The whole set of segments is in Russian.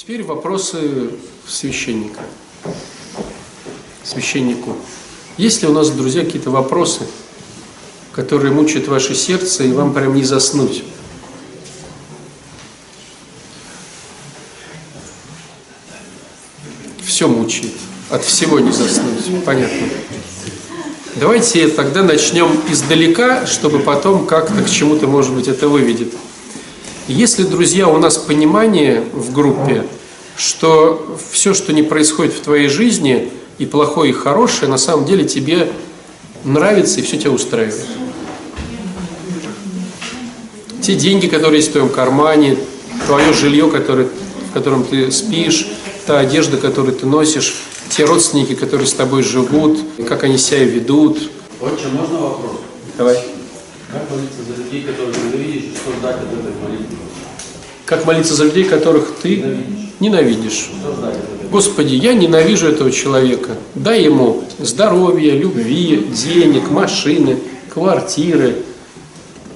Теперь вопросы священника. Священнику. Есть ли у нас, друзья, какие-то вопросы, которые мучают ваше сердце, и вам прям не заснуть? Все мучает. От всего не заснуть. Понятно. Давайте тогда начнем издалека, чтобы потом как-то к чему-то, может быть, это выведет. Если, друзья, у нас понимание в группе, что все, что не происходит в твоей жизни, и плохое, и хорошее, на самом деле тебе нравится и все тебя устраивает. Те деньги, которые есть в твоем кармане, твое жилье, которое, в котором ты спишь, та одежда, которую ты носишь, те родственники, которые с тобой живут, как они себя ведут. Отче, можно вопрос? Давай. Как молиться за людей, которых ты ненавидишь, и что ждать от этой молитвы? Как молиться за людей, которых ты Ненавидишь. ненавидишь? Господи, я ненавижу этого человека. Дай ему здоровья, любви, денег, машины, квартиры.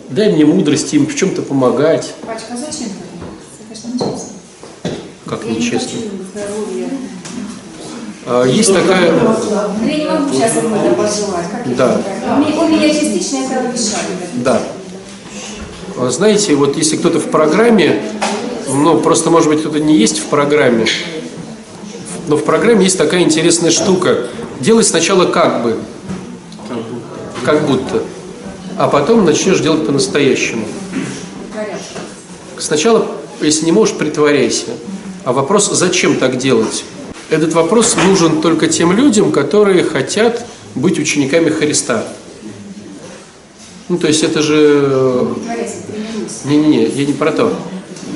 Дай мне мудрости им в чем-то помогать. Пачка, зачем же нечестно. Как Я не нечестно. А, Есть такая... Я не могу сейчас ему это пожелать. Как я Да. Он меня частично это обещает. Да. А Знаете, вот если кто-то в программе, ну, просто, может быть, кто-то не есть в программе, но в программе есть такая интересная штука. Делай сначала как бы, как будто, а потом начнешь делать по-настоящему. Сначала, если не можешь, притворяйся. А вопрос, зачем так делать? Этот вопрос нужен только тем людям, которые хотят быть учениками Христа. Ну, то есть это же... Притворяйся, тренируйся. Не-не-не, я не про то.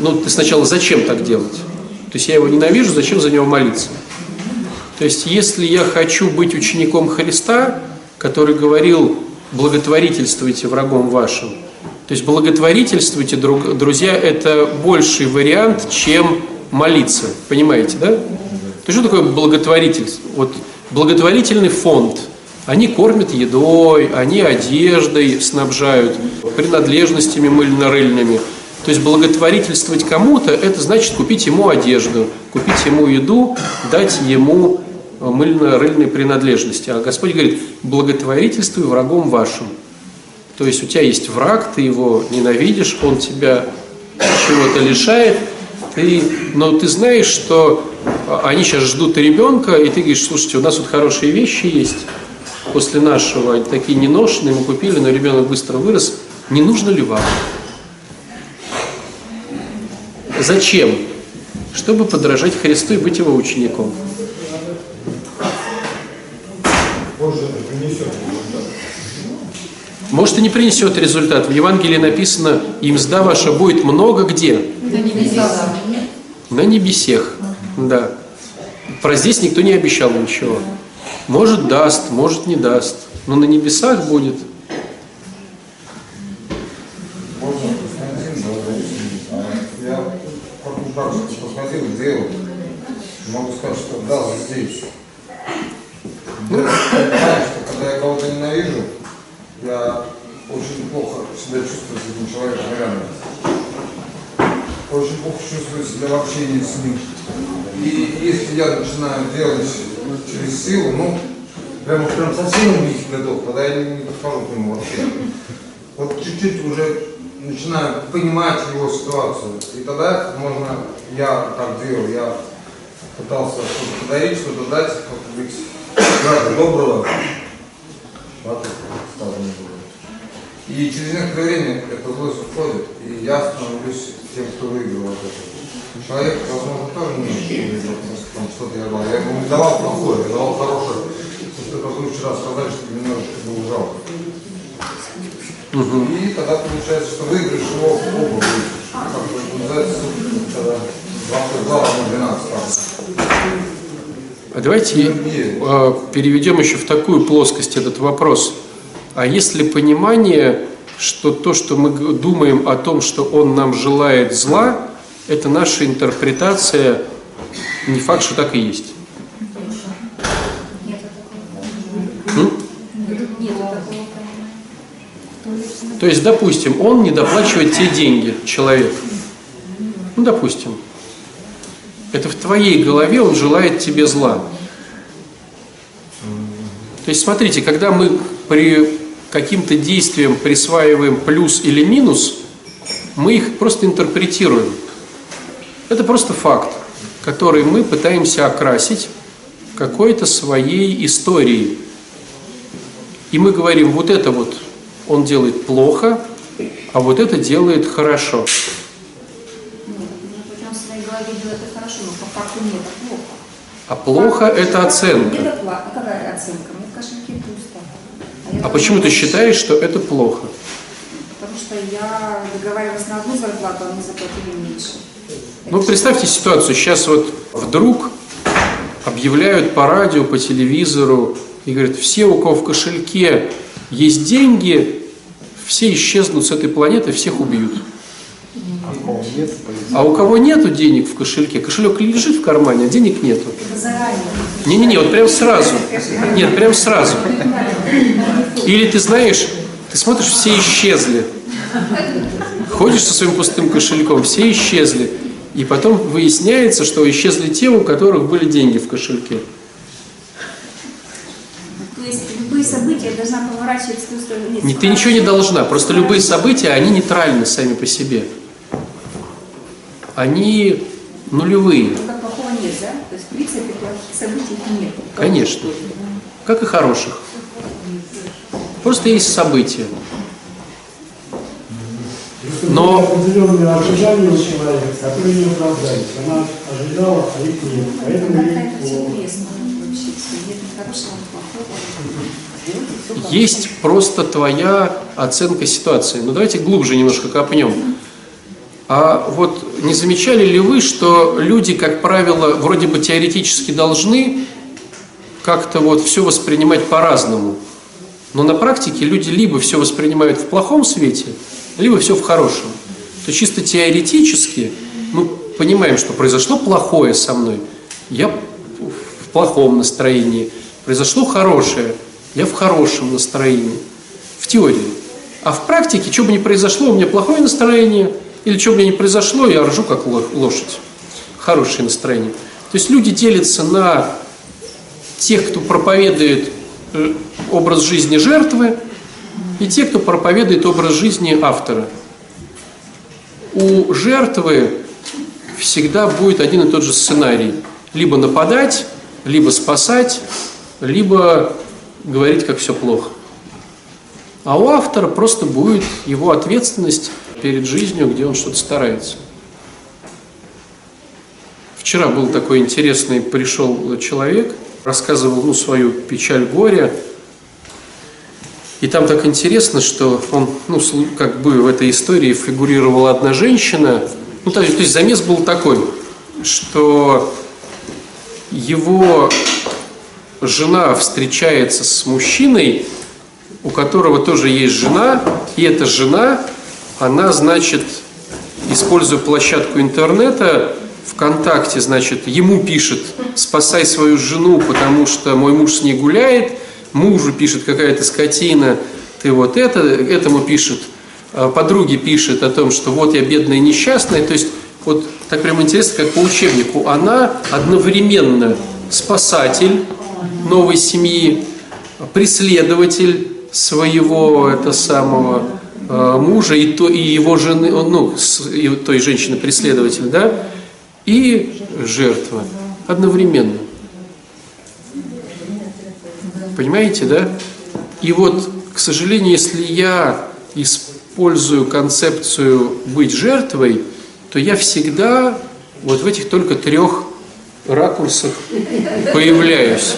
Ну, ты сначала зачем так делать? То есть я его ненавижу, зачем за него молиться? То есть если я хочу быть учеником Христа, который говорил, благотворительствуйте врагом вашим, то есть благотворительствуйте, друг- друзья, это больший вариант, чем молиться. Понимаете, да? То есть что такое благотворительство? Вот благотворительный фонд. Они кормят едой, они одеждой снабжают, принадлежностями мыльно-рыльными. То есть благотворительствовать кому-то, это значит купить ему одежду, купить ему еду, дать ему э, мыльно-рыльные принадлежности. А Господь говорит, благотворительствуй врагом вашим. То есть у тебя есть враг, ты его ненавидишь, он тебя чего-то лишает, ты, но ты знаешь, что а, они сейчас ждут ребенка, и ты говоришь, слушайте, у нас тут хорошие вещи есть, после нашего такие неношенные, мы купили, но ребенок быстро вырос, не нужно ли вам? Зачем? Чтобы подражать Христу и быть его учеником. Позже это принесет результат. Может и не принесет результат. В Евангелии написано, и мзда ваша будет много где? На небесех. Да. Про здесь никто не обещал ничего. Может даст, может не даст. Но на небесах будет. Посмотрел, сделал. Могу сказать, что да, здесь. Я понимаю, что когда я кого-то ненавижу, я очень плохо себя чувствую с этим человеком рядом. Очень плохо чувствую себя в общении с ним. И если я начинаю делать через силу, ну, прям, прям совсем убить готов, тогда я не, подхожу к нему вообще. Вот чуть-чуть уже начинаю понимать его ситуацию. И тогда можно, я так делал, я пытался что-то подарить, что-то дать, как быть доброго. И через некоторое время эта злость уходит, и я становлюсь тем, кто выиграл от этого. Человек, возможно, тоже не там что-то я давал. Я ему не давал плохое, я давал хорошее. То, что как вы вчера сказали, что немножечко было жалко. И тогда получается, что выигрыш его оба выигрыш. Как бы называется, когда 2 плюс 2 равно 12 там. А давайте э, переведем еще в такую плоскость этот вопрос. А есть ли понимание, что то, что мы думаем о том, что он нам желает зла, это наша интерпретация, не факт, что так и есть. То есть, допустим, он не доплачивает те деньги, человек. Ну, допустим. Это в твоей голове он желает тебе зла. То есть смотрите, когда мы при каким-то действиям присваиваем плюс или минус, мы их просто интерпретируем. Это просто факт, который мы пытаемся окрасить какой-то своей историей. И мы говорим, вот это вот он делает плохо, а вот это делает хорошо. Ну. А плохо – это оценка. А я А почему ты считаешь, что это плохо? Потому что я договаривалась на одну зарплату, а мне заплатили меньше. Ну, представьте ситуацию. Сейчас вот вдруг объявляют по радио, по телевизору и говорят, все, у кого в кошельке есть деньги, все исчезнут с этой планеты, всех убьют. А у кого нету денег в кошельке, кошелек лежит в кармане, а денег нету. Не-не-не, вот прям сразу. Нет, прям сразу. Или ты знаешь, ты смотришь, все исчезли. Ходишь со своим пустым кошельком, все исчезли. И потом выясняется, что исчезли те, у которых были деньги в кошельке. То есть любые события должна поворачивать в ту сторону. Нет, Не, ты ничего не должна, просто любые события, они нейтральны сами по себе. Они нулевые, Ну, как плохого нет, да? То есть, в принципе, плохих событий нет. конечно, как и хороших. Просто есть события. Но определенные ожидания у человека, которые не оправдались. Она ожидала, а их нет. Поэтому ей есть просто твоя оценка ситуации. Но давайте глубже немножко копнем. А вот не замечали ли вы, что люди, как правило, вроде бы теоретически должны как-то вот все воспринимать по-разному. Но на практике люди либо все воспринимают в плохом свете, либо все в хорошем. То чисто теоретически мы понимаем, что произошло плохое со мной, я в плохом настроении. Произошло хорошее, я в хорошем настроении. В теории. А в практике, что бы ни произошло, у меня плохое настроение, или что бы ни произошло, я ржу как ло- лошадь. Хорошее настроение. То есть люди делятся на тех, кто проповедует э, образ жизни жертвы, и те, кто проповедует образ жизни автора. У жертвы всегда будет один и тот же сценарий. Либо нападать, либо спасать, либо говорить, как все плохо. А у автора просто будет его ответственность перед жизнью, где он что-то старается. Вчера был такой интересный, пришел человек, рассказывал ну, свою печаль горя. И там так интересно, что он, ну, как бы в этой истории фигурировала одна женщина. Ну, то, есть- то есть замес был такой, что его жена встречается с мужчиной, у которого тоже есть жена, и эта жена, она, значит, используя площадку интернета, ВКонтакте, значит, ему пишет «спасай свою жену, потому что мой муж с ней гуляет», мужу пишет «какая-то скотина, ты вот это», этому пишет, а подруге пишет о том, что вот я бедная и несчастная, то есть вот так прям интересно, как по учебнику, она одновременно спасатель новой семьи, преследователь своего это самого э, мужа и, то, и его жены, ну, с- и той женщины преследователь, да, и жертва одновременно. Понимаете, да? И вот, к сожалению, если я использую концепцию быть жертвой, то я всегда вот в этих только трех ракурсах появляюсь.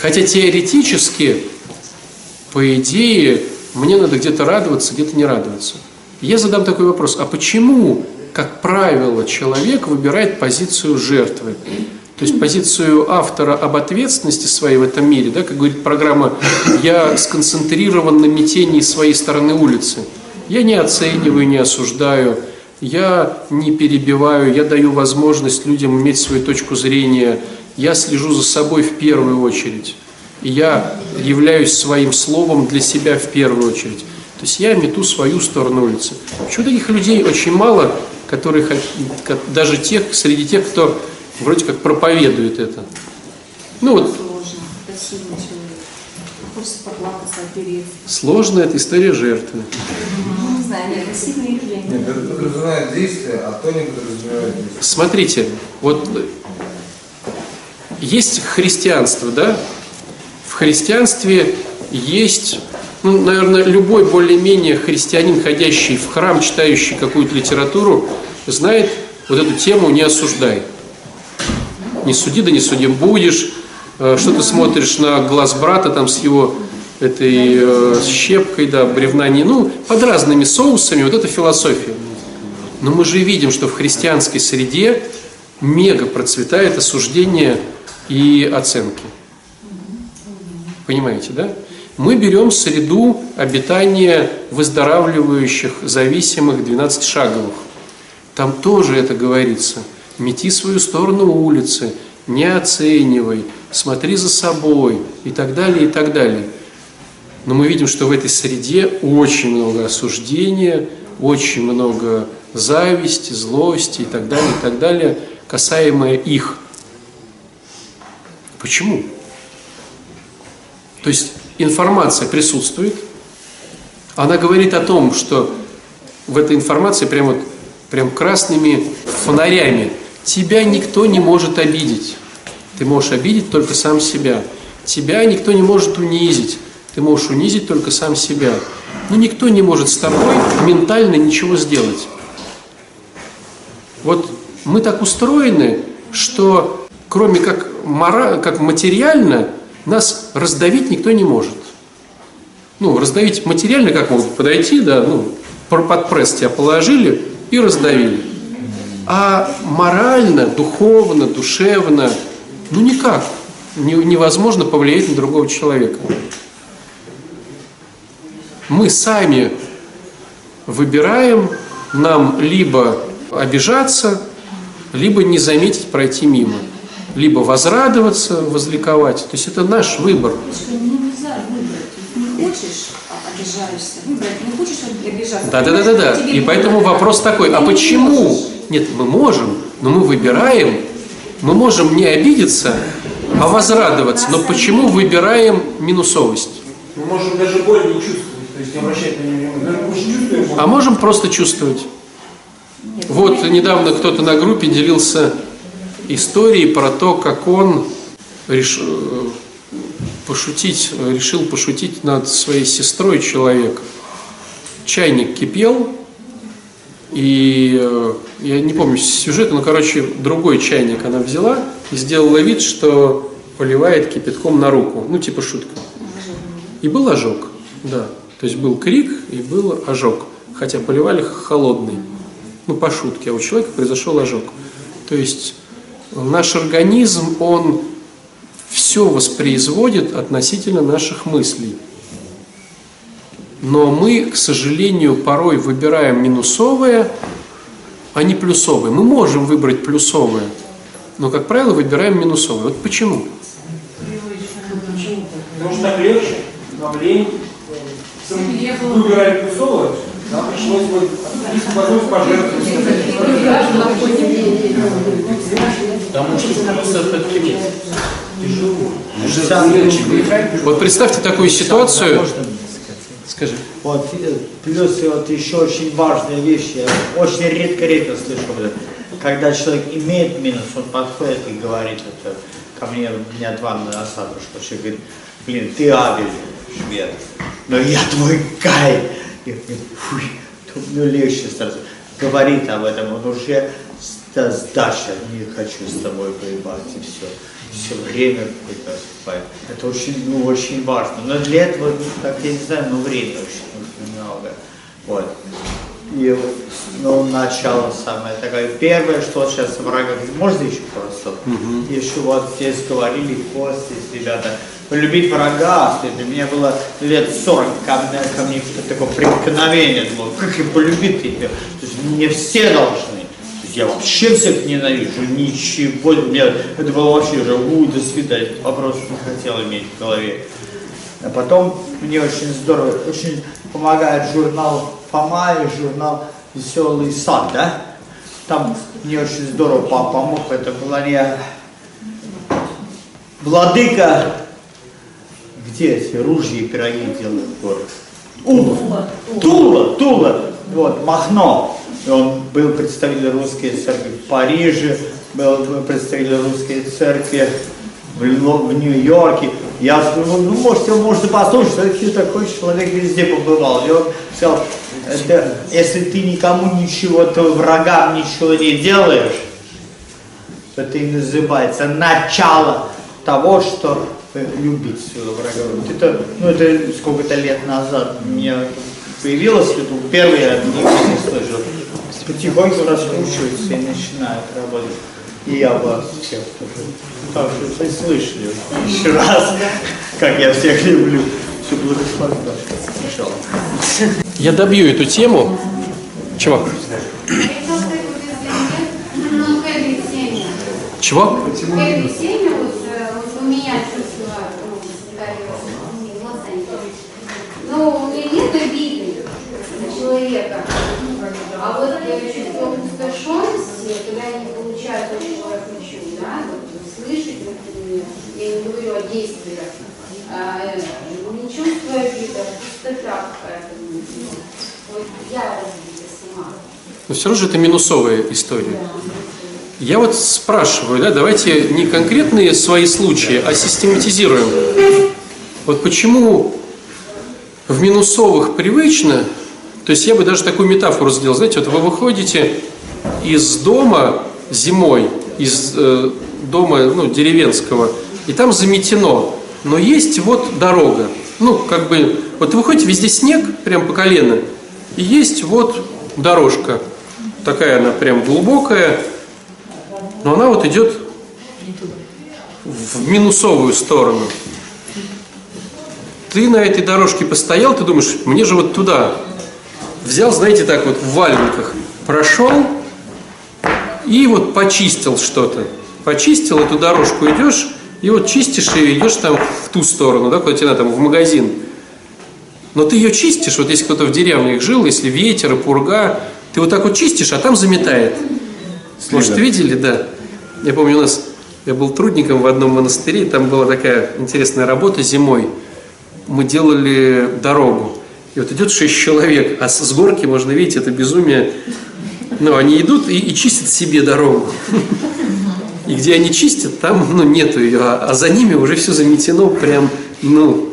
Хотя теоретически, по идее, мне надо где-то радоваться, где-то не радоваться. Я задам такой вопрос, а почему, как правило, человек выбирает позицию жертвы? То есть позицию автора об ответственности своей в этом мире, да, как говорит программа, я сконцентрирован на метении своей стороны улицы. Я не оцениваю, не осуждаю, я не перебиваю, я даю возможность людям иметь свою точку зрения, я слежу за собой в первую очередь. Я являюсь своим словом для себя в первую очередь. То есть я мету свою сторону улицы. Почему таких людей очень мало? которые даже тех, среди тех, кто вроде как проповедует это. Ну вот Сложно, это сложная эта история жертвы. Ну, не знаю, это сильные люди. Нет, это подразумевает действие, а то не подразумевает действие. Смотрите, вот есть христианство, да? В христианстве есть, ну, наверное, любой более-менее христианин, ходящий в храм, читающий какую-то литературу, знает вот эту тему «не осуждай». Не суди, да не судим будешь. Э, Что ты смотришь на глаз брата там с его этой э, щепкой, да, бревна не, ну, под разными соусами, вот это философия. Но мы же видим, что в христианской среде мега процветает осуждение и оценки. Понимаете, да? Мы берем среду обитания выздоравливающих, зависимых 12 шаговых. Там тоже это говорится. Мети свою сторону улицы, не оценивай, смотри за собой и так далее, и так далее. Но мы видим, что в этой среде очень много осуждения, очень много зависти, злости и так далее, и так далее, касаемое их. Почему? То есть информация присутствует, она говорит о том, что в этой информации прям вот прям красными фонарями тебя никто не может обидеть. Ты можешь обидеть только сам себя. Тебя никто не может унизить. Ты можешь унизить только сам себя. Но никто не может с тобой ментально ничего сделать. Вот мы так устроены, что кроме как, мора... как материально, нас раздавить никто не может. Ну, раздавить материально как могут подойти, да, ну, под пресс тебя положили и раздавили. А морально, духовно, душевно, ну никак не- невозможно повлиять на другого человека. Мы сами выбираем нам либо обижаться, либо не заметить пройти мимо, либо возрадоваться, возликовать. То есть это наш выбор. Нельзя выбрать. Хочешь, а обижаешься. Выбрать не хочешь обижаться. Да, да, да, да, да. И поэтому вопрос такой: а почему? Нет, мы можем, но мы выбираем. Мы можем не обидеться, а возрадоваться. Но почему выбираем минусовость? Мы можем даже боль не чувствовать, то есть не обращать на нее внимания. А можем просто чувствовать. Нет, Вот недавно кто-то на группе делился историей про то, как он реш- э, пошутить, э, решил пошутить над своей сестрой человек. Чайник кипел, и э, я не помню сюжет, но, короче, другой чайник она взяла и сделала вид, что поливает кипятком на руку. Ну, типа шутка. И был ожог, да. То есть был крик и был ожог. Хотя поливали холодный. Ну, по шутке. А у человека произошел ожог. То есть наш организм, он все воспроизводит относительно наших мыслей. Но мы, к сожалению, порой выбираем минусовое, а не плюсовое. Мы можем выбрать плюсовое, но, как правило, выбираем минусовое. Вот почему? Потому что так легче, нам лень. Выбирали плюсовое, нам пришлось бы есть возможность пожертвовать. Потому что плюс это нет. Вот представьте такую ситуацию. Скажи. Вот, э, плюс и вот еще очень важная вещь, я очень редко-редко слышу, когда человек имеет минус, он подходит и говорит, это, ко мне дня два назад пришло, человек говорит, блин, ты Абель, швед, но я твой Кай. Говорю, фуй, тут ну, легче сразу. Говорит об этом, он уже ста- сдача, не хочу с тобой поебать, и все. Все время какое-то бывает. Это очень, ну, очень важно. Но для этого, ну, так я не знаю, но время очень нужно много. Вот. И ну, начало самое такое. Первое, что сейчас в рагах, можно еще просто? Еще вот здесь говорили, пост здесь, ребята, полюбить врага, для меня было лет 40, ко мне, ко мне такое преткновение, думал, как и полюбить тебя? То есть не все должны. Я вообще всех ненавижу, ничего, мне это было вообще уже, у, до свидания, вопрос не хотел иметь в голове. А потом мне очень здорово, очень помогает журнал Фома и журнал «Веселый сад», да? Там мне очень здорово помог, это была не Владыка, где эти ружья и пироги делают город? Ула. Тула, Тула, вот, Махно. Он был представитель русской церкви в Париже, был представитель русской церкви в, в Нью-Йорке. Я сказал, ну, можете, можете послушать, вообще такой человек везде побывал. И он сказал, «Это если ты никому ничего, то врагам ничего не делаешь, это и называется начало того, что любить своего врага. Вот это, ну, это сколько-то лет назад у меня появилось, это первый я никогда не слышал. Потихоньку раскручивается и начинает работать. И я вас всех тоже. Так что вы слышали еще раз, как я всех люблю. Все благословенно. Сначала. Я добью эту тему. Чего? Сеня. Чего? Кэлли Сеня, вот, вот у меня чувство, ну, эмоции. Ну, у меня нет обиды на человека. А вот э, чувство опустошенности, когда я не получаю то, что я хочу, да, вот, слышать, например, я не говорю о действиях, а, э, не чувство обиды, а пустота какая-то. Вот я разбита сама. Но все равно же это минусовая история. Я вот спрашиваю, да, давайте не конкретные свои случаи, а систематизируем. Вот почему в минусовых привычно, то есть я бы даже такую метафору сделал, знаете, вот вы выходите из дома зимой, из э, дома ну, деревенского, и там заметено, но есть вот дорога. Ну, как бы, вот вы выходите, везде снег, прям по колено, и есть вот дорожка. Такая она прям глубокая, но она вот идет в минусовую сторону. Ты на этой дорожке постоял, ты думаешь, мне же вот туда. Взял, знаете, так вот в валенках, прошел и вот почистил что-то. Почистил эту дорожку, идешь, и вот чистишь ее, идешь там в ту сторону, да, куда тебе надо, там, в магазин. Но ты ее чистишь, вот если кто-то в деревнях жил, если ветер и пурга, ты вот так вот чистишь, а там заметает. Может, видели, да? Я помню, у нас, я был трудником в одном монастыре, там была такая интересная работа зимой. Мы делали дорогу. И вот идет шесть человек, а с горки можно видеть это безумие. Ну, они идут и, и чистят себе дорогу. И где они чистят, там ну, нету ее, а, а за ними уже все заметено прям, ну,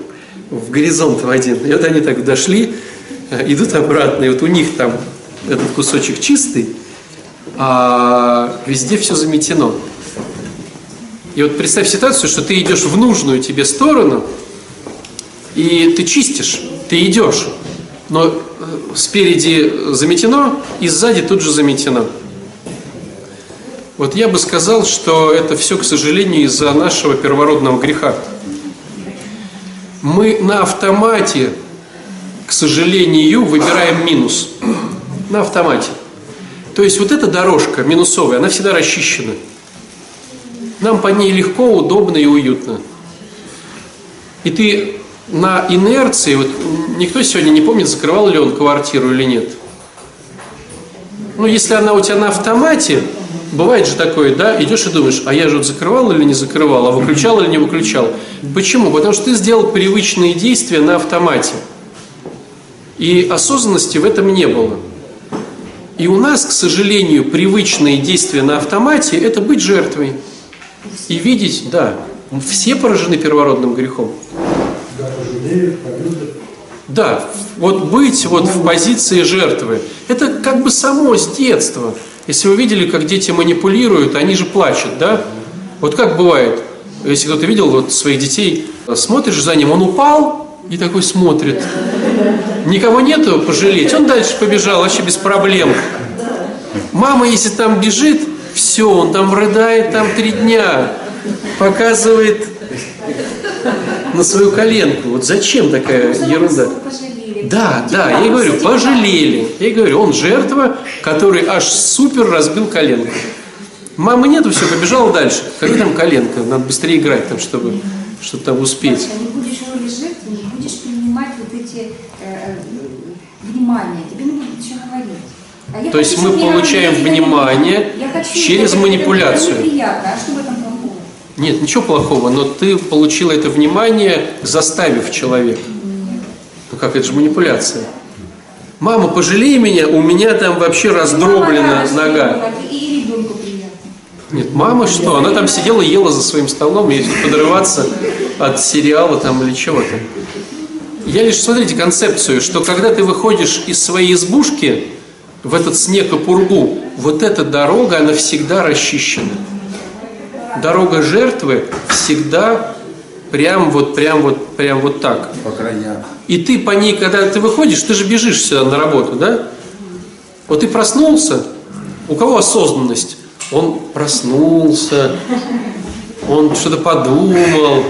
в горизонт в один. И вот они так дошли, э, идут обратно, и вот у них там этот кусочек чистый, а везде все заметено. И вот представь ситуацию, что ты идешь в нужную тебе сторону, и ты чистишь, ты идешь, но э, спереди заметено, и сзади тут же заметено. Вот я бы сказал, что это все, к сожалению, из-за нашего первородного греха. Мы на автомате, к сожалению, выбираем минус. На автомате. То есть вот эта дорожка минусовая, она всегда расчищена. Нам по ней легко, удобно и уютно. И ты на инерции, вот никто сегодня не помнит, закрывал ли он квартиру или нет. Ну, если она у тебя на автомате, бывает же такое, да, идешь и думаешь, а я же вот закрывал или не закрывал, а выключал или не выключал. Почему? Потому что ты сделал привычные действия на автомате. И осознанности в этом не было. И у нас, к сожалению, привычные действия на автомате – это быть жертвой. И видеть, да, все поражены первородным грехом. Да, вот быть вот в позиции жертвы, это как бы само с детства. Если вы видели, как дети манипулируют, они же плачут, да? Вот как бывает, если кто-то видел вот своих детей, смотришь за ним, он упал и такой смотрит. Никого нету пожалеть, он дальше побежал вообще без проблем. Мама, если там бежит, все, он там рыдает там три дня, показывает на свою коленку. Вот зачем такая ерунда? Пожалели. Да, да, я говорю, пожалели. Я говорю, он жертва, который аж супер разбил коленку. Мамы нету, все, побежал дальше. Какая там коленка? Надо быстрее играть, там, чтобы, чтобы там успеть. Не будешь роли жертвы, не будешь принимать вот эти э, э, внимания, тебе не будут еще говорить. А То есть мы получаем внимание я хочу, через манипуляцию. А что в этом? Нет, ничего плохого, но ты получила это внимание, заставив человека. Ну как, это же манипуляция. Мама, пожалей меня, у меня там вообще раздроблена нога. Нет, мама что? Она там сидела, ела за своим столом, и подрываться от сериала там или чего-то. Я лишь, смотрите, концепцию, что когда ты выходишь из своей избушки в этот снег и пургу, вот эта дорога, она всегда расчищена. Дорога жертвы всегда прям вот, прям вот, прям вот так. По краям. И ты по ней, когда ты выходишь, ты же бежишь сюда на работу, да? Вот ты проснулся, у кого осознанность? Он проснулся, он что-то подумал.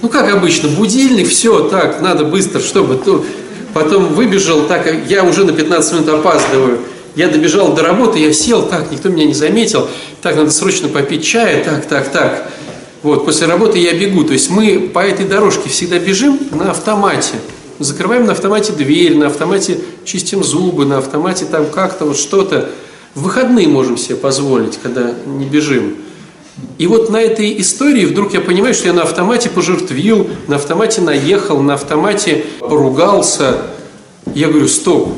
Ну, как обычно, будильник, все, так, надо быстро, чтобы... То... Потом выбежал, так, я уже на 15 минут опаздываю. Я добежал до работы, я сел, так, никто меня не заметил. Так, надо срочно попить чая, так, так, так. Вот, после работы я бегу. То есть мы по этой дорожке всегда бежим на автомате. Закрываем на автомате дверь, на автомате чистим зубы, на автомате там как-то вот что-то. В выходные можем себе позволить, когда не бежим. И вот на этой истории вдруг я понимаю, что я на автомате пожертвил, на автомате наехал, на автомате поругался. Я говорю, стоп,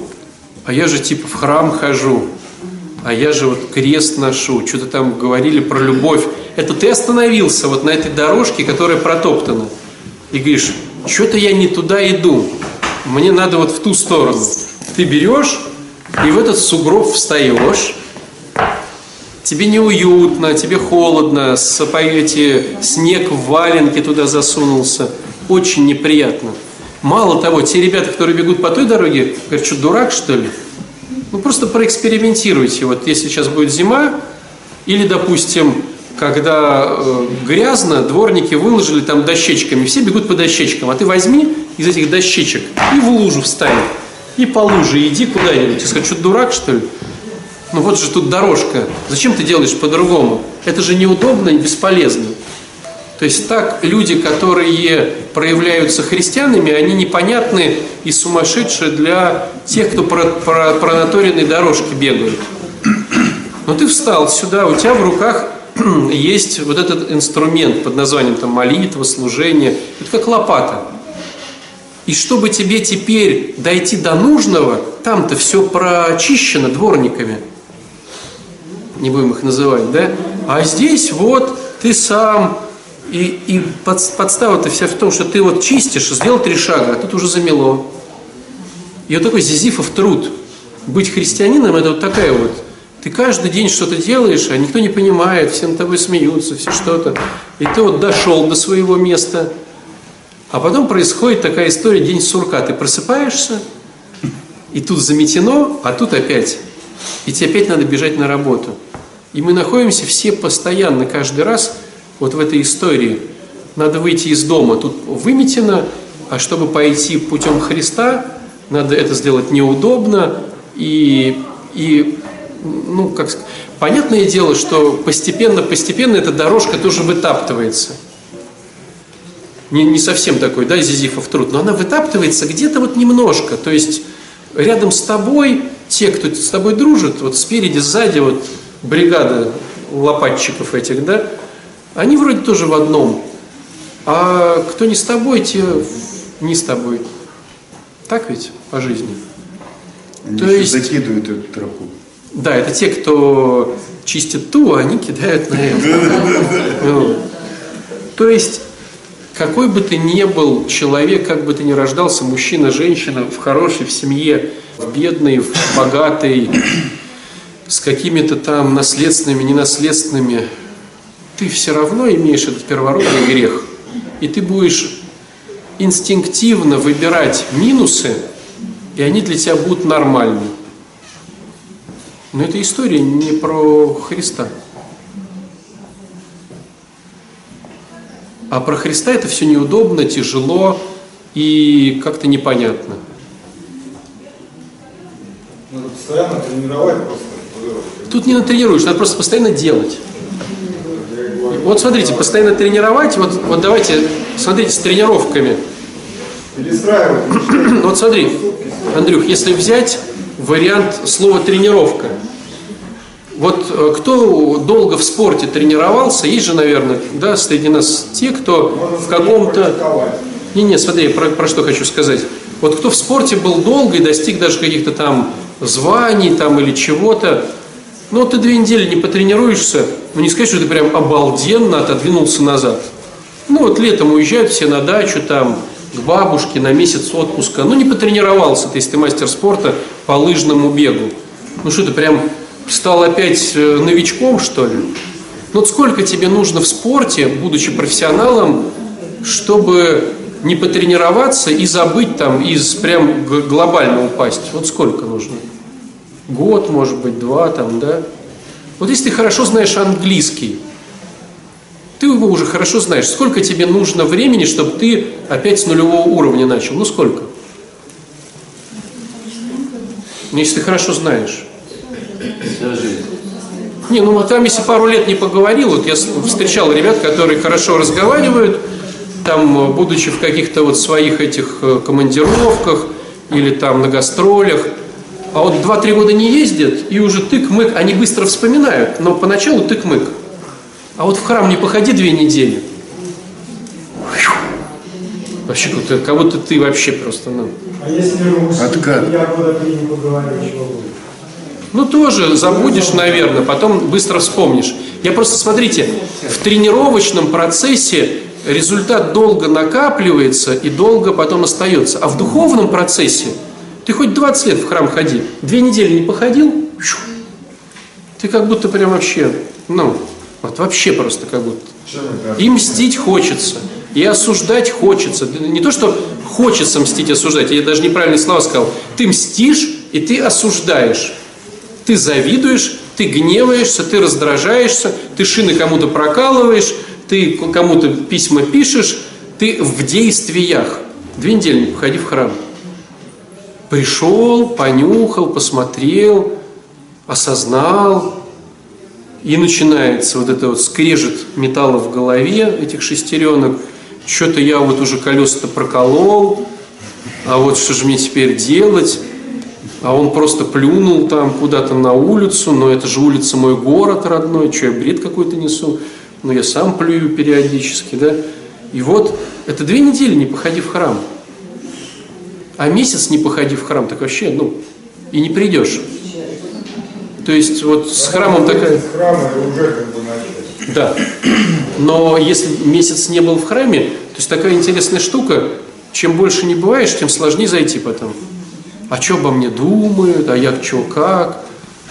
а я же типа в храм хожу, а я же вот крест ношу, что-то там говорили про любовь. Это ты остановился вот на этой дорожке, которая протоптана. И говоришь, что-то я не туда иду, мне надо вот в ту сторону. Ты берешь и в этот сугроб встаешь, тебе неуютно, тебе холодно, эти, снег в валенке туда засунулся, очень неприятно. Мало того, те ребята, которые бегут по той дороге, говорят, что дурак что ли? Ну просто проэкспериментируйте. Вот если сейчас будет зима, или, допустим, когда э, грязно, дворники выложили там дощечками, все бегут по дощечкам, а ты возьми из этих дощечек и в лужу встань, и по луже иди куда-нибудь. И скажи, что дурак что ли? Ну вот же тут дорожка. Зачем ты делаешь по-другому? Это же неудобно и бесполезно. То есть так люди, которые проявляются христианами, они непонятны и сумасшедшие для тех, кто про, про, про наторенные дорожки бегают. Но ты встал сюда, у тебя в руках есть вот этот инструмент под названием там, молитва, служение. Это как лопата. И чтобы тебе теперь дойти до нужного, там-то все прочищено дворниками. Не будем их называть, да? А здесь вот ты сам, и, и под, подстава-то вся в том, что ты вот чистишь, сделал три шага, а тут уже замело. И вот такой зизифов труд. Быть христианином – это вот такая вот. Ты каждый день что-то делаешь, а никто не понимает, все над тобой смеются, все что-то. И ты вот дошел до своего места. А потом происходит такая история, день сурка. Ты просыпаешься, и тут заметено, а тут опять. И тебе опять надо бежать на работу. И мы находимся все постоянно, каждый раз вот в этой истории. Надо выйти из дома, тут выметено, а чтобы пойти путем Христа, надо это сделать неудобно. И, и ну, как сказать, понятное дело, что постепенно-постепенно эта дорожка тоже вытаптывается. Не, не совсем такой, да, зизифов труд, но она вытаптывается где-то вот немножко. То есть рядом с тобой, те, кто с тобой дружит, вот спереди, сзади, вот бригада лопатчиков этих, да, они вроде тоже в одном. А кто не с тобой, те не с тобой. Так ведь по жизни? Они То есть- закидывают эту тропу. Да, это те, кто чистит ту, а они кидают на это. Вот. То есть, какой бы ты ни был человек, как бы ты ни рождался, мужчина, женщина, в хорошей, в семье, в бедной, в богатой, с какими-то там наследственными, ненаследственными, ты все равно имеешь этот первородный грех. И ты будешь инстинктивно выбирать минусы, и они для тебя будут нормальны. Но эта история не про Христа. А про Христа это все неудобно, тяжело и как-то непонятно. Надо постоянно тренировать просто. Тут не натренируешь, надо просто постоянно делать. Вот смотрите, постоянно тренировать, вот, вот давайте, смотрите, с тренировками. Вот смотри, Андрюх, если взять вариант слова тренировка. Вот э, кто долго в спорте тренировался, есть же, наверное, да, среди нас те, кто в каком-то... Не-не, смотри, про, про что хочу сказать. Вот кто в спорте был долго и достиг даже каких-то там званий там или чего-то, ну, ты две недели не потренируешься, ну, не сказать, что ты прям обалденно отодвинулся назад. Ну, вот летом уезжают все на дачу, там, к бабушке на месяц отпуска. Ну, не потренировался ты, если ты мастер спорта по лыжному бегу. Ну, что ты прям стал опять э, новичком, что ли? Ну, вот сколько тебе нужно в спорте, будучи профессионалом, чтобы не потренироваться и забыть там, из прям глобально упасть? Вот сколько нужно? Год, может быть, два там, да? Вот если ты хорошо знаешь английский, ты его уже хорошо знаешь. Сколько тебе нужно времени, чтобы ты опять с нулевого уровня начал? Ну сколько? Ну, если ты хорошо знаешь. Не, ну там если пару лет не поговорил, вот я встречал ребят, которые хорошо разговаривают, там, будучи в каких-то вот своих этих э, командировках или там на гастролях, а вот 2-3 года не ездят, и уже тык-мык, они быстро вспоминают, но поначалу тык-мык. А вот в храм не походи две недели. Вообще, как, как будто ты вообще просто, ну... А если русский, Откат. я года три не поговорю, чего будет? Ну, тоже забудешь, наверное, потом быстро вспомнишь. Я просто, смотрите, в тренировочном процессе результат долго накапливается и долго потом остается. А в духовном процессе ты хоть 20 лет в храм ходи, две недели не походил, ты как будто прям вообще, ну, вот вообще просто как будто. И мстить хочется, и осуждать хочется. Не то, что хочется мстить, осуждать, я даже неправильные слова сказал. Ты мстишь, и ты осуждаешь. Ты завидуешь, ты гневаешься, ты раздражаешься, ты шины кому-то прокалываешь, ты кому-то письма пишешь, ты в действиях. Две недели не походи в храм. Пришел, понюхал, посмотрел, осознал, и начинается вот это вот скрежет металла в голове этих шестеренок. Что-то я вот уже колеса-то проколол, а вот что же мне теперь делать? А он просто плюнул там куда-то на улицу, но это же улица мой город родной, что я бред какой-то несу, но я сам плюю периодически, да? И вот это две недели не походи в храм, а месяц не походи в храм, так вообще, ну, и не придешь. То есть вот с храмом такая... С храма уже как бы начать. Да. Но если месяц не был в храме, то есть такая интересная штука, чем больше не бываешь, тем сложнее зайти потом. А что обо мне думают, а я что как,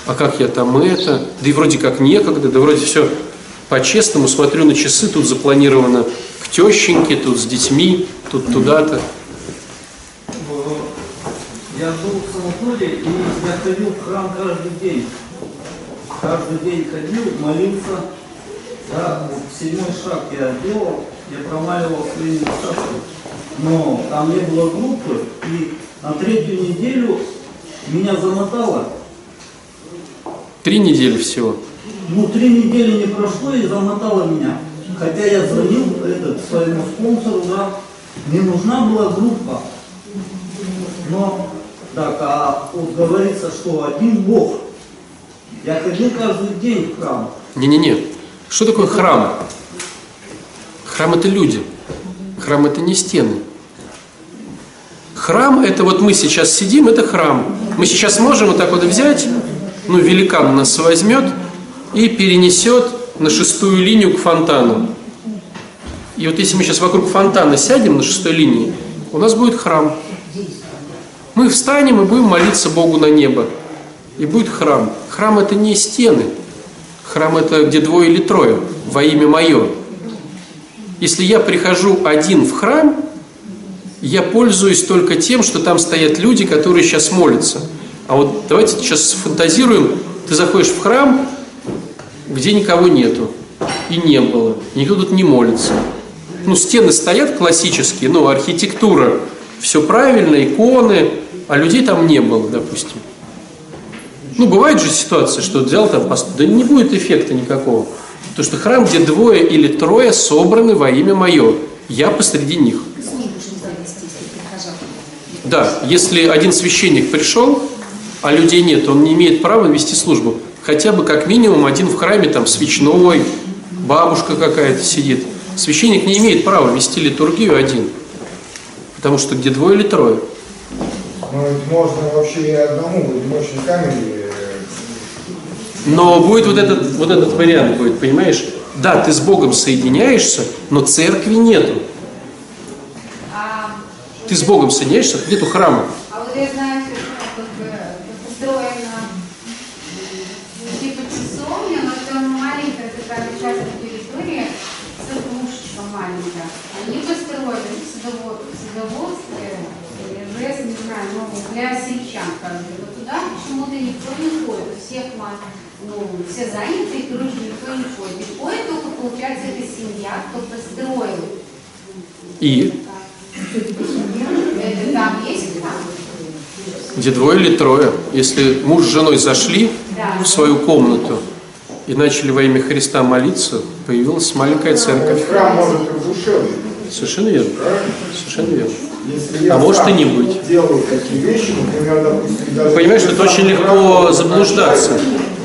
а как я там это, да и вроде как некогда, да вроде все по-честному, смотрю на часы, тут запланировано к тещеньке, тут с детьми, тут туда-то. Я был в санатории, и я ходил в храм каждый день. Каждый день ходил, молился. Да, вот седьмой шаг я делал, я промаливал свои недостатки. Но там не было группы, и на третью неделю меня замотало. Три недели всего. Ну, три недели не прошло и замотало меня. Хотя я звонил этот, своему спонсору, да, мне нужна была группа. Но, так, а вот говорится, что один Бог. Я ходил каждый день в храм. Не-не-не. Что такое храм? Храм это люди. Храм это не стены. Храм это вот мы сейчас сидим, это храм. Мы сейчас можем вот так вот взять, ну великан нас возьмет и перенесет на шестую линию к фонтану. И вот если мы сейчас вокруг фонтана сядем на шестой линии, у нас будет храм. Мы встанем и будем молиться Богу на небо. И будет храм. Храм это не стены. Храм это где двое или трое во имя мое. Если я прихожу один в храм, я пользуюсь только тем, что там стоят люди, которые сейчас молятся. А вот давайте сейчас фантазируем, ты заходишь в храм, где никого нету, и не было, никто тут не молится. Ну, стены стоят классические, ну, архитектура, все правильно, иконы, а людей там не было, допустим. Ну, бывает же ситуация, что взял там, пост... да не будет эффекта никакого. Потому что храм, где двое или трое собраны во имя мое, я посреди них. Да, если один священник пришел, а людей нет, он не имеет права вести службу. Хотя бы как минимум один в храме, там, свечной, бабушка какая-то сидит. Священник не имеет права вести литургию один. Потому что где двое или трое. Ну, это можно вообще и одному, в одиночной камере. Но будет вот этот, вот этот вариант, будет, понимаешь? Да, ты с Богом соединяешься, но церкви нету. А, Ты с Богом соединяешься, нету храма. а вот я знаю, что как бы построена типа часовня, но там маленькая такая частная территория, церквушечка маленькая. Они построили в садово- в садоводстве, ЖЭС, не знаю, ну, для сельчан, как бы. Вот туда почему-то никто не ходит. У всех ну, все заняты, и туда никто не ходит. Ходит только, получается, эта семья, кто построил. И Это там есть храм? где двое или трое. Если муж с женой зашли в свою комнату и начали во имя Христа молиться, появилась маленькая церковь. Храм может быть. Совершенно верно. Совершенно верно. Если А может и не быть. делаю такие вещи, например, допустим, даже... Понимаешь, это очень легко заблуждаться.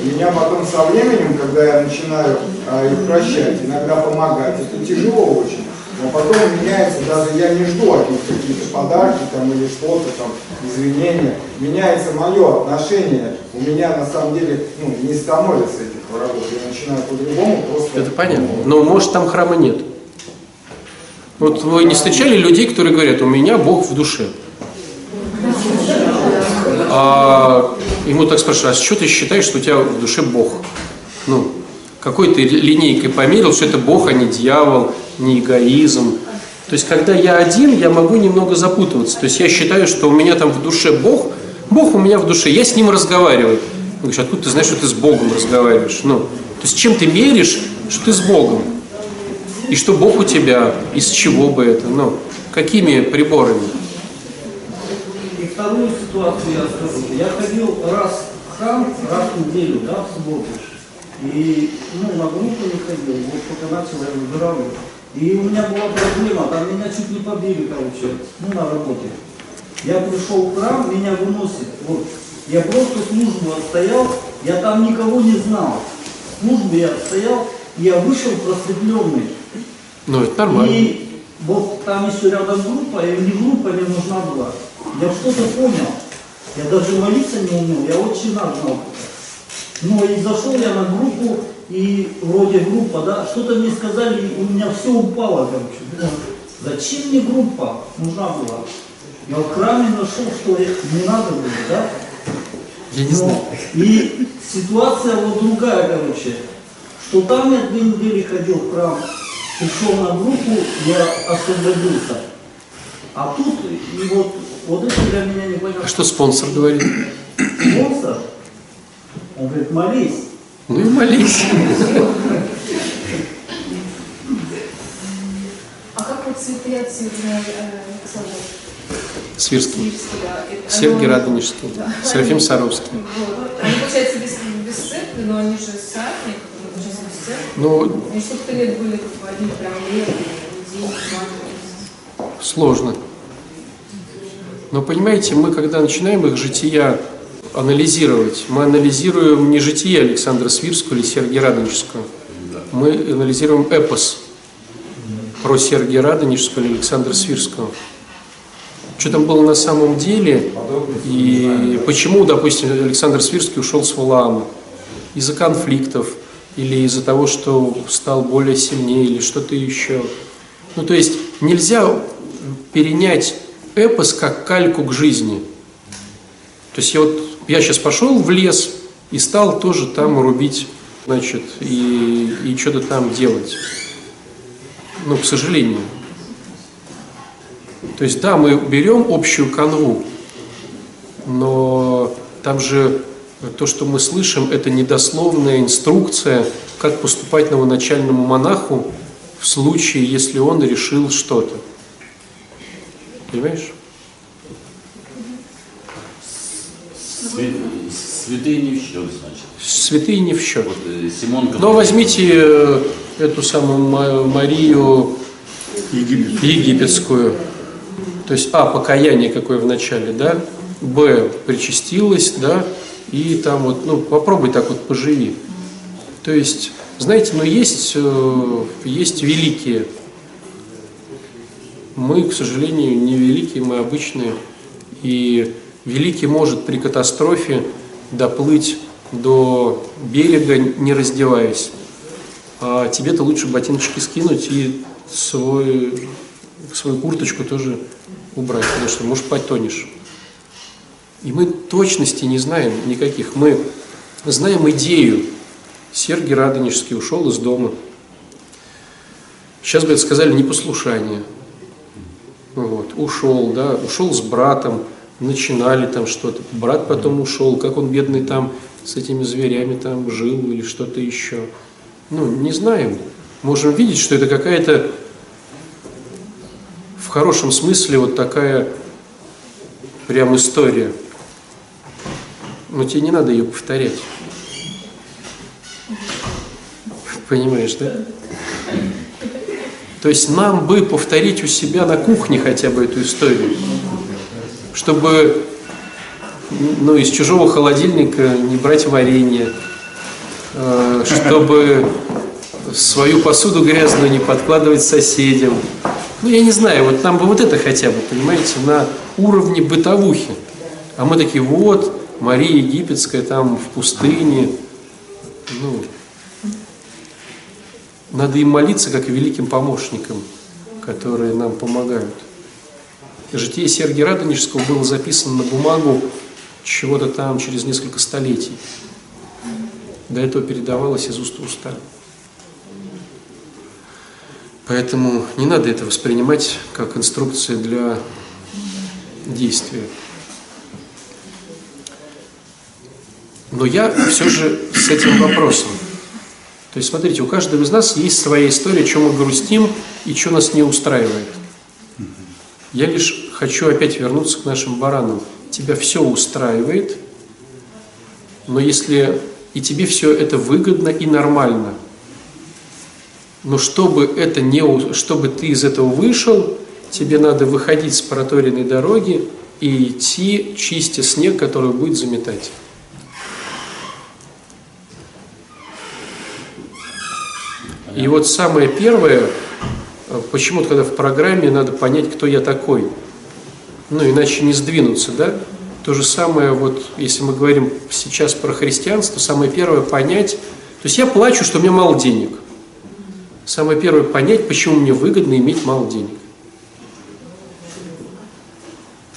Меня потом со временем, когда я начинаю а, их прощать, иногда помогать, это тяжело очень. Но потом меняется, даже я не жду от них какие-то подарки там или что-то там, извинения. Меняется мое отношение. У меня на самом деле ну, не становится этих врагов. Я начинаю по-другому просто... Это понятно. Но может там храма нет. Вот вы не встречали людей, которые говорят, у меня Бог в душе. А ему так спрашивают, а что ты считаешь, что у тебя в душе Бог? Ну, какой ты линейкой померил, что это Бог, а не дьявол, не эгоизм. То есть, когда я один, я могу немного запутываться. То есть, я считаю, что у меня там в душе Бог, Бог у меня в душе, я с ним разговариваю. Он говорит, откуда ты знаешь, что ты с Богом разговариваешь? Ну, то есть, чем ты меришь, что ты с Богом? И что Бог у тебя, из чего бы это, ну, какими приборами? И вторую ситуацию я скажу. Я ходил раз в храм, раз в неделю, да, в субботу. И, ну, на группу не ходил, вот пока начал я выздоравливать. И у меня была проблема, там меня чуть не побили, короче, ну, на работе. Я пришел в храм, меня выносит, вот. Я просто службу отстоял, я там никого не знал. Службу я отстоял, я вышел просветленный. Ну, это нормально. И вот там еще рядом группа, и мне группа не нужна была. Я что-то понял. Я даже молиться не умел, я очень знал. Но и зашел я на группу, и вроде группа, да, что-то мне сказали, и у меня все упало, короче. Думаю, зачем мне группа нужна была? Я в храме нашел, что не надо было, да? Я не Но знаю. И ситуация вот другая, короче. Что там я две недели ходил в храм, пришел на группу, я освободился. А тут, и вот, вот это для меня не понятно. А что спонсор говорит? Спонсор, он говорит, молись. Ну и молись. А как вот цветы от Сергия Александра? Свирский. Свирский, да. Это- Сергей Радонежский. Да. Серафим Саровский. Вот. Они, получается, без, без церкви, но они же сами, которые учатся без церкви. Ну, лет были прям лет, день, два. сложно. Но понимаете, мы когда начинаем их жития анализировать, мы анализируем не житие Александра Свирского или Сергия Радонежского. Мы анализируем эпос про Сергия Радонежского или Александра Свирского. Что там было на самом деле и почему, допустим, Александр Свирский ушел с Валаама? Из-за конфликтов или из-за того, что стал более сильнее или что-то еще. Ну, то есть нельзя перенять эпос как кальку к жизни. То есть я вот я сейчас пошел в лес и стал тоже там рубить, значит, и, и что-то там делать. Ну, к сожалению. То есть, да, мы берем общую канву, но там же то, что мы слышим, это недословная инструкция, как поступать новоначальному монаху в случае, если он решил что-то. Понимаешь? Свя- Святые не в счет, значит. Святые не в счет. Вот э, Симон, Но возьмите э, эту самую Ма- Марию египетскую. То есть, а, покаяние какое в начале, да? Б причастилась, да, и там вот, ну, попробуй так вот поживи. То есть, знаете, ну, есть, э, есть великие. Мы, к сожалению, не великие, мы обычные. И великий может при катастрофе доплыть до берега, не раздеваясь. А тебе-то лучше ботиночки скинуть и свой, свою курточку тоже убрать, потому что, может, потонешь. И мы точности не знаем никаких. Мы знаем идею. Сергий Радонежский ушел из дома. Сейчас бы это сказали непослушание. Вот, ушел, да, ушел с братом, начинали там что-то. Брат потом ушел, как он бедный там с этими зверями там жил или что-то еще. Ну, не знаем. Можем видеть, что это какая-то в хорошем смысле вот такая прям история. Но тебе не надо ее повторять. Понимаешь, да? То есть нам бы повторить у себя на кухне хотя бы эту историю, чтобы ну, из чужого холодильника не брать варенье, э, чтобы свою посуду грязную не подкладывать соседям. Ну, я не знаю, вот нам бы вот это хотя бы, понимаете, на уровне бытовухи. А мы такие, вот, Мария Египетская там в пустыне. Ну, надо им молиться, как великим помощникам, которые нам помогают. Житие Сергия Радонежского было записано на бумагу чего-то там через несколько столетий. До этого передавалось из уст в уста. Поэтому не надо это воспринимать как инструкция для действия. Но я все же с этим вопросом. То есть, смотрите, у каждого из нас есть своя история, чем мы грустим и что нас не устраивает. Я лишь хочу опять вернуться к нашим баранам. Тебя все устраивает, но если и тебе все это выгодно и нормально, но чтобы это не, чтобы ты из этого вышел, тебе надо выходить с проторенной дороги и идти, чистя снег, который будет заметать. И вот самое первое, э, почему-то когда в программе надо понять, кто я такой. Ну, иначе не сдвинуться, да? То же самое, вот, если мы говорим сейчас про христианство, самое первое понять, то есть я плачу, что у меня мало денег. Самое первое понять, почему мне выгодно иметь мало денег.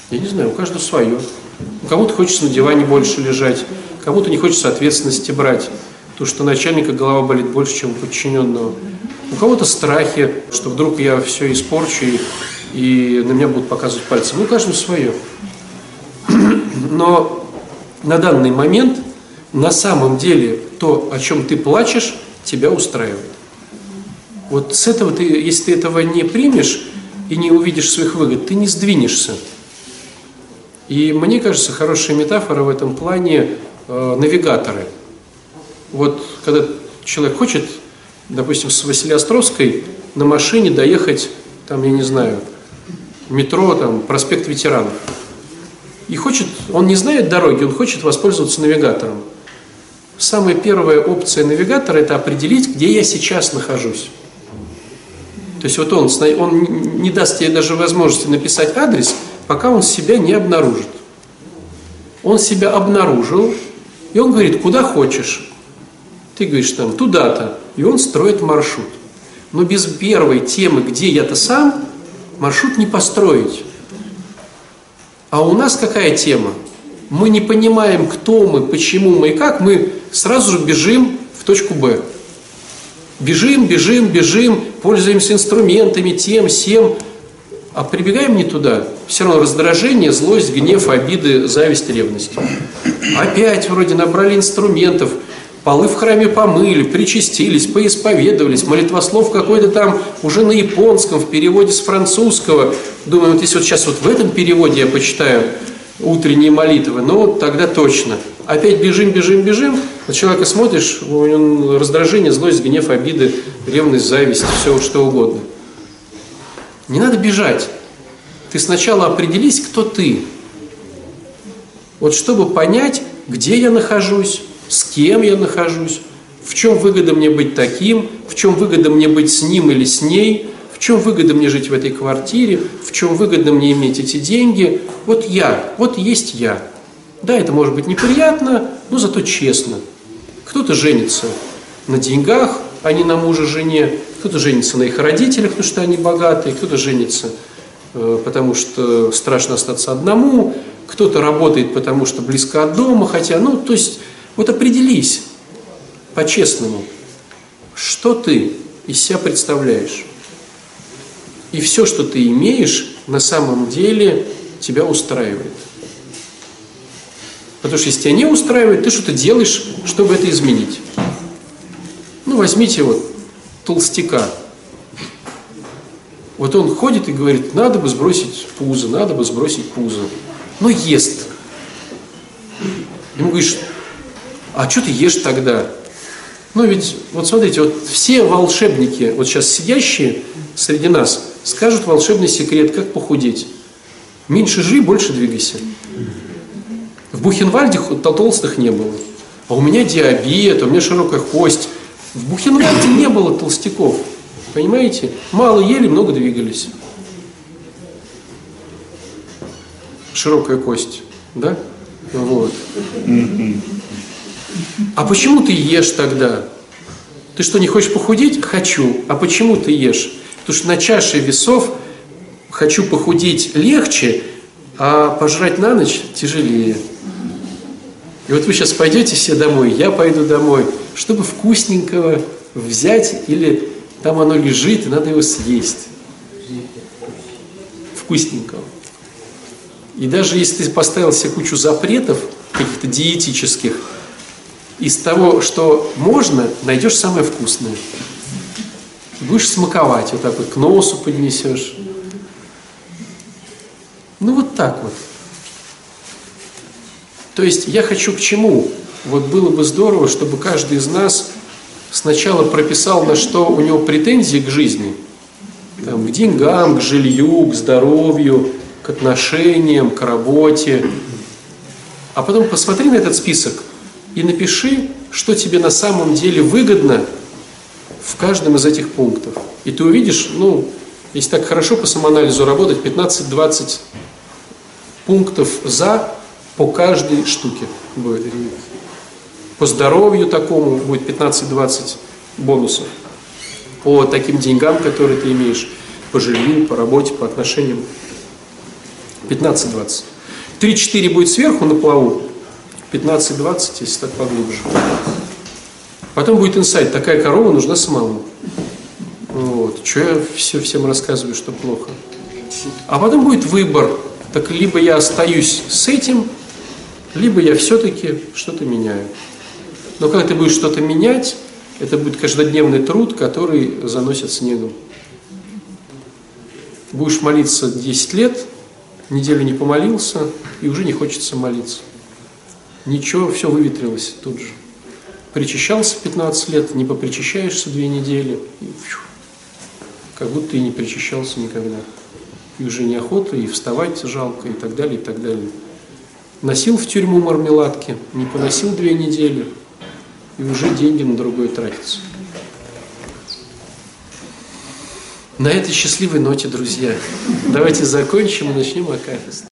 Я не знаю, у каждого свое. Кому-то хочется на диване больше лежать, кому-то не хочется ответственности брать то, что начальника голова болит больше, чем у подчиненного. У кого-то страхи, что вдруг я все испорчу и, и на меня будут показывать пальцем. Ну, каждому свое. Но на данный момент на самом деле то, о чем ты плачешь, тебя устраивает. Вот с этого ты, если ты этого не примешь и не увидишь своих выгод, ты не сдвинешься. И мне кажется, хорошая метафора в этом плане э, навигаторы – вот когда человек хочет, допустим, с Василиостровской на машине доехать, там, я не знаю, метро, там, проспект ветеранов. И хочет, он не знает дороги, он хочет воспользоваться навигатором. Самая первая опция навигатора – это определить, где я сейчас нахожусь. То есть вот он, он не даст тебе даже возможности написать адрес, пока он себя не обнаружит. Он себя обнаружил, и он говорит, куда хочешь. Ты говоришь там туда-то, и он строит маршрут. Но без первой темы, где я-то сам, маршрут не построить. А у нас какая тема? Мы не понимаем, кто мы, почему мы и как, мы сразу же бежим в точку Б. Бежим, бежим, бежим, пользуемся инструментами, тем, всем, а прибегаем не туда. Все равно раздражение, злость, гнев, обиды, зависть, ревность. Опять вроде набрали инструментов – Полы в храме помыли, причастились, поисповедовались, молитвослов какой-то там уже на японском, в переводе с французского. Думаю, вот если вот сейчас вот в этом переводе я почитаю утренние молитвы, ну тогда точно. Опять бежим, бежим, бежим, на человека смотришь, у него раздражение, злость, гнев, обиды, ревность, зависть, все что угодно. Не надо бежать. Ты сначала определись, кто ты. Вот чтобы понять, где я нахожусь, с кем я нахожусь, в чем выгода мне быть таким, в чем выгода мне быть с ним или с ней, в чем выгода мне жить в этой квартире, в чем выгода мне иметь эти деньги. Вот я, вот есть я. Да, это может быть неприятно, но зато честно. Кто-то женится на деньгах, а не на муже, жене, кто-то женится на их родителях, потому что они богатые, кто-то женится, э, потому что страшно остаться одному, кто-то работает, потому что близко от дома, хотя, ну, то есть, вот определись по-честному, что ты из себя представляешь. И все, что ты имеешь, на самом деле тебя устраивает. Потому что если тебя не устраивает, ты что-то делаешь, чтобы это изменить. Ну, возьмите вот толстяка. Вот он ходит и говорит, надо бы сбросить пузо, надо бы сбросить пузо. Но ест. Ему говоришь, а что ты ешь тогда? Ну ведь, вот смотрите, вот все волшебники, вот сейчас сидящие среди нас, скажут волшебный секрет, как похудеть. Меньше жри, больше двигайся. В Бухенвальде толстых не было. А у меня диабет, у меня широкая кость. В Бухенвальде не было толстяков. Понимаете? Мало ели, много двигались. Широкая кость. Да? Вот. А почему ты ешь тогда? Ты что, не хочешь похудеть? Хочу. А почему ты ешь? Потому что на чаше весов хочу похудеть легче, а пожрать на ночь тяжелее. И вот вы сейчас пойдете все домой, я пойду домой, чтобы вкусненького взять, или там оно лежит, и надо его съесть. Вкусненького. И даже если ты поставил себе кучу запретов, каких-то диетических, из того, что можно, найдешь самое вкусное. Будешь смаковать, вот так вот к носу поднесешь. Ну вот так вот. То есть я хочу к чему? Вот было бы здорово, чтобы каждый из нас сначала прописал, на что у него претензии к жизни. Там, к деньгам, к жилью, к здоровью, к отношениям, к работе. А потом посмотри на этот список и напиши, что тебе на самом деле выгодно в каждом из этих пунктов. И ты увидишь, ну, если так хорошо по самоанализу работать, 15-20 пунктов за по каждой штуке будет. По здоровью такому будет 15-20 бонусов. По таким деньгам, которые ты имеешь, по жилью, по работе, по отношениям. 15-20. 3-4 будет сверху на плаву, 15-20, если так поглубже. Потом будет инсайт, такая корова нужна самому. Вот. Что я все всем рассказываю, что плохо. А потом будет выбор. Так либо я остаюсь с этим, либо я все-таки что-то меняю. Но когда ты будешь что-то менять, это будет каждодневный труд, который заносит снегом. Будешь молиться 10 лет, неделю не помолился, и уже не хочется молиться. Ничего, все выветрилось тут же. Причащался 15 лет, не попричащаешься две недели, и фью, как будто и не причащался никогда. И уже неохота, и вставать жалко, и так далее, и так далее. Носил в тюрьму мармеладки, не поносил две недели, и уже деньги на другое тратятся. На этой счастливой ноте, друзья, давайте закончим и начнем Акафист.